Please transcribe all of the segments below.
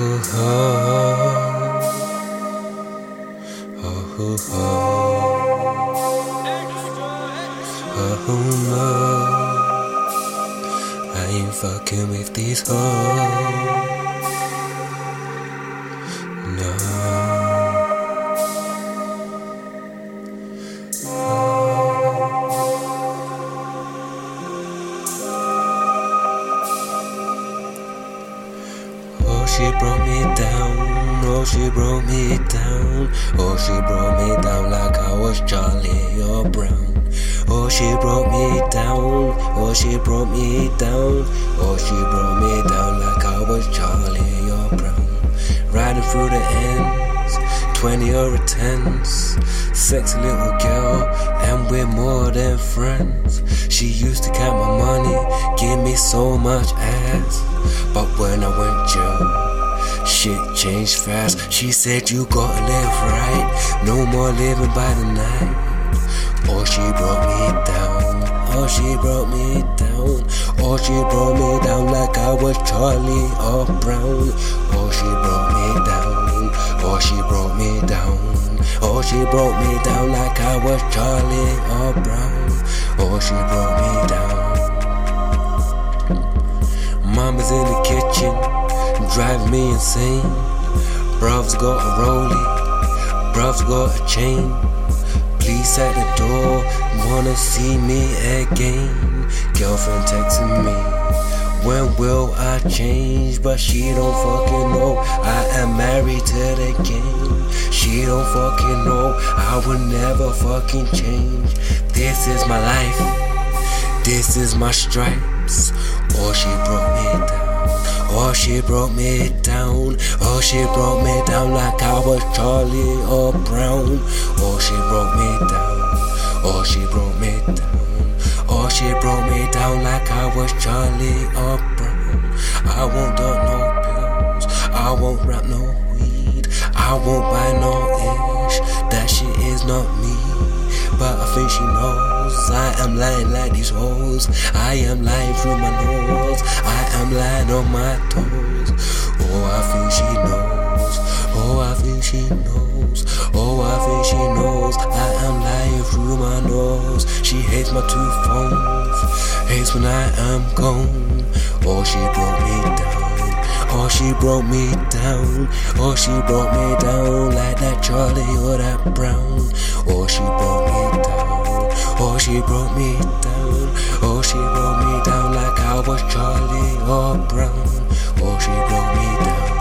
I ain't fucking with these hoes. She brought me down. Oh, she brought me down. Oh, she brought me down like I was Charlie or Brown. Oh, she brought me down. Oh, she brought me down. Oh, she brought me down like I was Charlie or Brown. Riding through the ends, 20 or a tens. Sexy little girl, and we're more than friends. She used to count my money, give me so much ass. But when I went jail, shit changed fast. She said, You gotta live right, no more living by the night. Oh, she brought me down. Oh, she brought me down. Oh, she brought me down like I was Charlie or Brown. Oh, she brought me down. Oh, she brought me down. Oh, she brought me down like I was Charlie or Brown. Oh, she brought driving me insane. Bruv's got a rollie, bruv's got a chain. Police at the door, wanna see me again. Girlfriend texting me, when will I change? But she don't fucking know I am married to the game. She don't fucking know I will never fucking change. This is my life, this is my stripes. Or she brought me down. Oh, she brought me down. Oh, she brought me down like I was Charlie or Brown. Oh, she brought me down. Oh, she brought me down. Oh, she brought me down like I was Charlie or Brown. I won't do no pills. I won't rap no weed. I won't buy no ish. That shit is not me. But I think she knows I am lying like these hoes. I am lying through my nose. I am lying on my toes. Oh, I think she knows. Oh, I think she knows. Oh, I think she knows. I am lying through my nose. She hates my two phones. Hates when I am gone. Oh, she broke me down. Oh, she broke me down. Oh, she broke me down like that Charlie or that Brown. Oh, she broke me down. Oh, she brought me down. Oh, she brought me down like I was Charlie or Brown. Oh, she brought me down.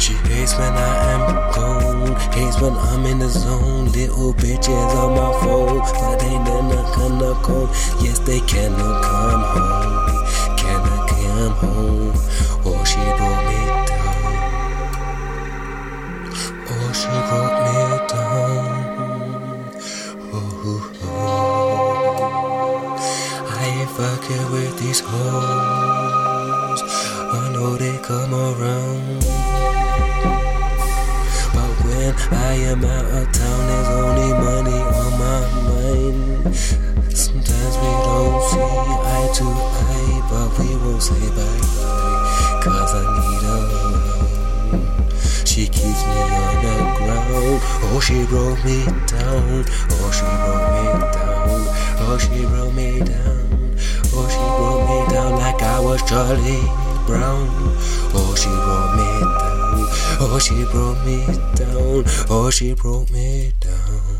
She hates when I am gone. Hates when I'm in the zone. Little bitches on my phone, but they never gonna come. Yes, they cannot come home. These hoes. I know they come around. But when I am out of town, there's only money on my mind. Sometimes we don't see eye to eye, but we won't say bye bye. Cause I need her. She keeps me on the ground. Oh, she broke me down. Oh, she Charlie Brown. Oh, she brought me down. Oh, she brought me down. Oh, she brought me down.